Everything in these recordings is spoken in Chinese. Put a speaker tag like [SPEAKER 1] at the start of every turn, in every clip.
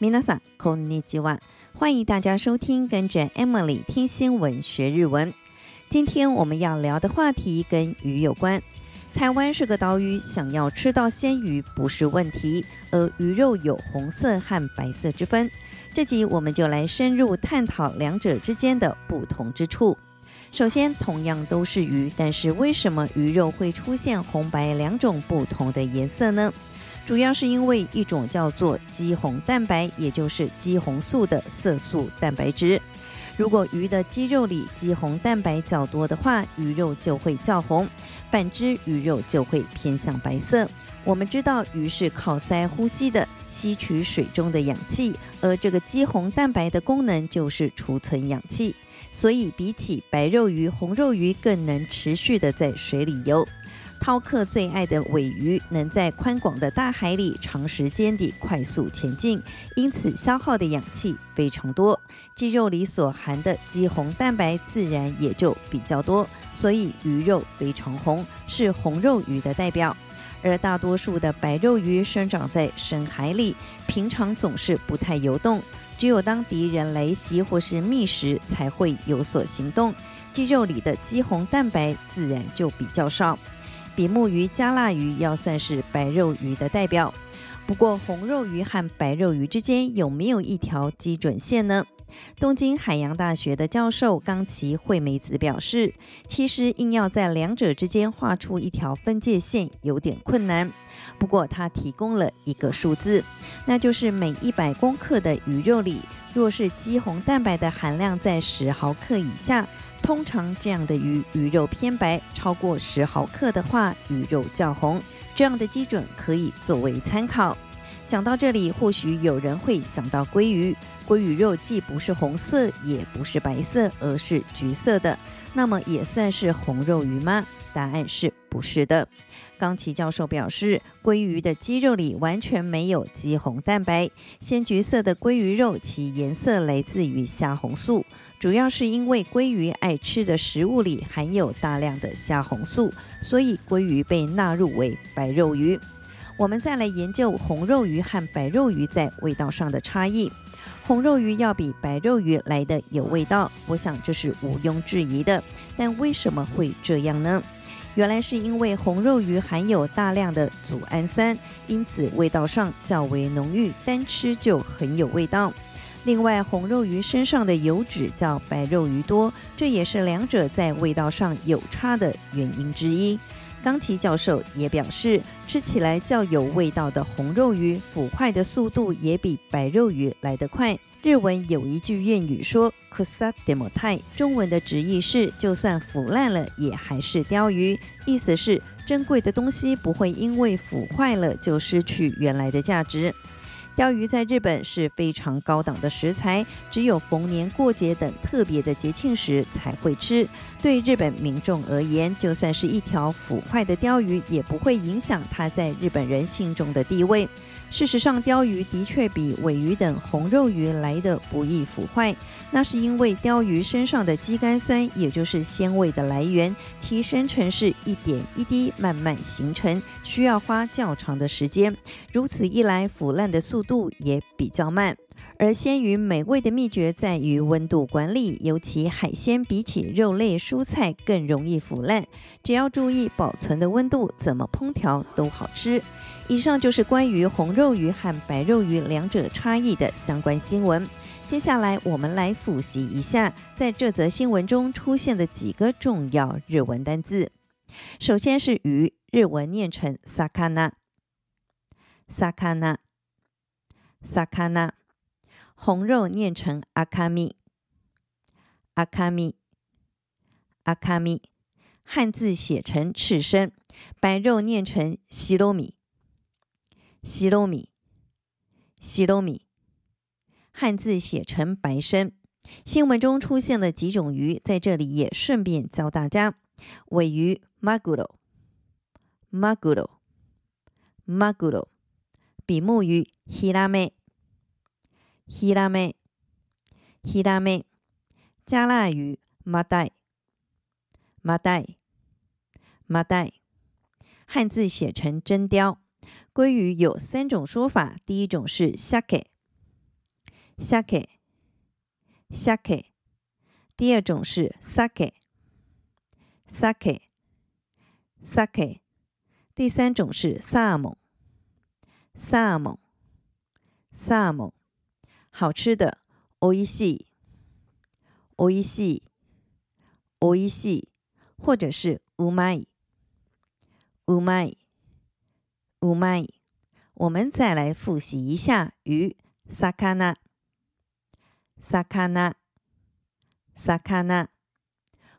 [SPEAKER 1] 皆さんこんにちは。欢迎大家收听，跟着 Emily 听新闻学日文。今天我们要聊的话题跟鱼有关。台湾是个岛屿，想要吃到鲜鱼不是问题，而鱼肉有红色和白色之分。这集我们就来深入探讨两者之间的不同之处。首先，同样都是鱼，但是为什么鱼肉会出现红白两种不同的颜色呢？ 主要是因为一种叫做肌红蛋白，也就是肌红素的色素蛋白质。如果鱼的肌肉里肌红蛋白较多的话，鱼肉就会较红；反之，鱼肉就会偏向白色。我们知道鱼是靠鳃呼吸的，吸取水中的氧气，而这个肌红蛋白的功能就是储存氧气。所以，比起白肉鱼，红肉鱼更能持续的在水里游。饕客最爱的尾鱼能在宽广的大海里长时间地快速前进，因此消耗的氧气非常多，肌肉里所含的肌红蛋白自然也就比较多，所以鱼肉非常红，是红肉鱼的代表。而大多数的白肉鱼生长在深海里，平常总是不太游动。只有当敌人来袭或是觅食，才会有所行动。肌肉里的肌红蛋白自然就比较少。比目鱼、加辣鱼要算是白肉鱼的代表。不过，红肉鱼和白肉鱼之间有没有一条基准线呢？东京海洋大学的教授冈崎惠美子表示，其实硬要在两者之间画出一条分界线有点困难。不过，他提供了一个数字，那就是每一百公克的鱼肉里，若是肌红蛋白的含量在十毫克以下，通常这样的鱼鱼肉偏白；超过十毫克的话，鱼肉较红。这样的基准可以作为参考。讲到这里，或许有人会想到鲑鱼。鲑鱼肉既不是红色，也不是白色，而是橘色的，那么也算是红肉鱼吗？答案是不是的。冈崎教授表示，鲑鱼的肌肉里完全没有肌红蛋白，鲜橘色的鲑鱼肉其颜色来自于虾红素，主要是因为鲑鱼爱吃的食物里含有大量的虾红素，所以鲑鱼被纳入为白肉鱼。我们再来研究红肉鱼和白肉鱼在味道上的差异。红肉鱼要比白肉鱼来的有味道，我想这是毋庸置疑的。但为什么会这样呢？原来是因为红肉鱼含有大量的组氨酸，因此味道上较为浓郁，单吃就很有味道。另外，红肉鱼身上的油脂较白肉鱼多，这也是两者在味道上有差的原因之一。冈崎教授也表示，吃起来较有味道的红肉鱼，腐坏的速度也比白肉鱼来得快。日文有一句谚语说“腐っても鯛”，中文的直译是“就算腐烂了，也还是鯛鱼”，意思是珍贵的东西不会因为腐坏了就失去原来的价值。 鲷鱼在日本是非常高档的食材，只有逢年过节等特别的节庆时才会吃。对日本民众而言，就算是一条腐坏的鲷鱼，也不会影响它在日本人心中的地位。事实上，鲷鱼的确比尾鱼等红肉鱼来的不易腐坏。那是因为鲷鱼身上的肌酐酸，也就是鲜味的来源，其生成是一点一滴慢慢形成，需要花较长的时间。如此一来，腐烂的速度也比较慢。而鲜鱼美味的秘诀在于温度管理，尤其海鲜比起肉类、蔬菜更容易腐烂。只要注意保存的温度，怎么烹调都好吃。以上就是关于红肉鱼和白肉鱼两者差异的相关新闻。接下来，我们来复习一下在这则新闻中出现的几个重要日文单字。首先是鱼，日文念成“さかな”，“さかな”，“さかな”。 红肉念成“あかみ”，“あかみ”，“あかみ”。汉字写成“赤身”，白肉念成“しろみ”。西罗米，西罗米，汉字写成白身。新闻中出现了几种鱼，在这里也顺便教大家：鮪鱼，マグロ，マグロ，マグロ；比目鱼，ヒラメ， ヒラメ，ヒラメ；加辣鱼，マダイ，マダイ，マダイ。汉字写成真鯛。鲑鱼有三种说法，第一种是 sake ，sake，sake。第二种是 sake，sake，sake。第三种是萨蒙，salmon，salmon。 好吃的，おいしい，おいしい，おいしい，或者是うまい，うまい，うまい。我们再来复习一下鱼，鱼，鱼，鱼。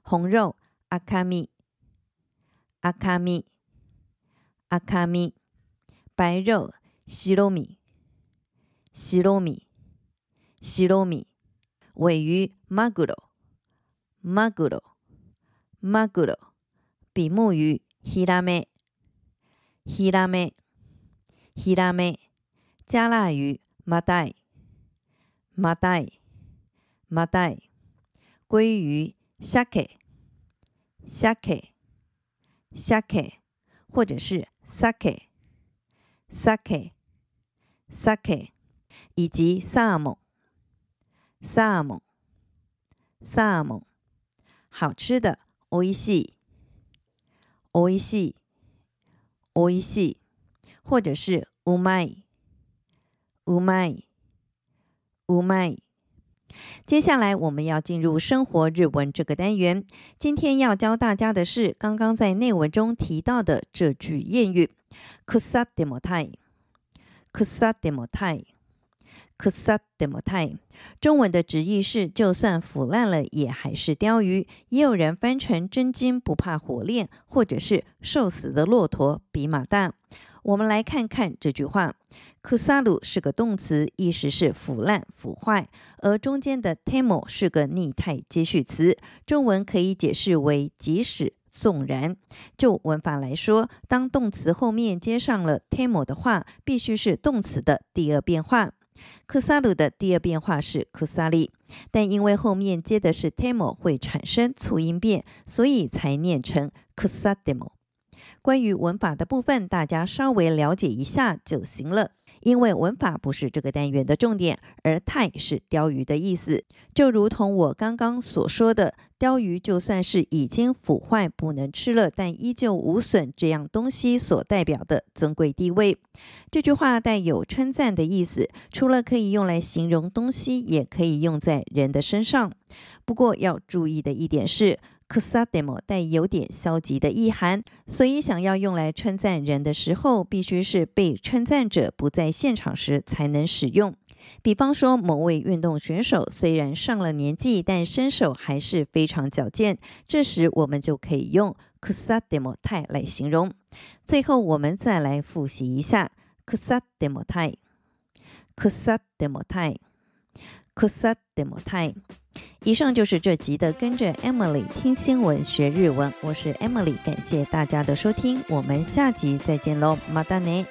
[SPEAKER 1] 红肉，赤身，赤身，赤身。白肉，白身，白身。 白身，鮪鱼，マグロ，マグロ，マグロ，比目鱼，ヒラメ，ヒラメ，ヒラメ，加辣鱼，マダイ，マダイ，マダイ，鲑鱼，シャケ，シャケ，シャケ，或者是サケ，サケ，サケ，以及サーモン。 サーモン，サーモン，好吃的，おいしい，おいしい，おいしい，或者是うまい，うまい，うまい。接下来我们要进入生活日文这个单元，今天要教大家的是刚刚在内文中提到的这句谚语：腐ってもたい，腐ってもたい。 腐ってもたい，中文的直译是“就算腐烂了，也还是鯛鱼”，也有人翻成“真金不怕火炼”，或者是“瘦死的骆驼比马大”。我们来看看这句话，“腐る”是个动词，意思是腐烂、腐坏，而中间的 “temo” 是个拟态接续词，中文可以解释为“即使”“纵然”。就文法来说，当动词后面接上了 “temo” 的话，必须是动词的第二变化。 腐る的第二变化是腐り，但因为后面接的是 temo 会产生促音变，所以才念成腐っても。关于文法的部分，大家稍微了解一下就行了。 因为文法不是这个单元的重点，而鯛是鯛鱼的意思，就如同我刚刚所说的，鯛鱼就算是已经腐坏不能吃了，但依旧无损这样东西所代表的尊贵地位。这句话带有称赞的意思，除了可以用来形容东西，也可以用在人的身上。不过要注意的一点是，腐っても带有点消极的意涵，所以想要用来称赞人的时候，必须是被称赞者不在现场时才能使用。比方说，某位运动选手虽然上了年纪，但身手还是非常矫健，这时我们就可以用腐ってもたい来形容。最后，我们再来复习一下腐っても たい，腐ってもたい，腐ってもたい。以上就是这集的跟着 Emily 听新闻学日文，我是 Emily，感谢大家的收听，我们下集再见喽，またね。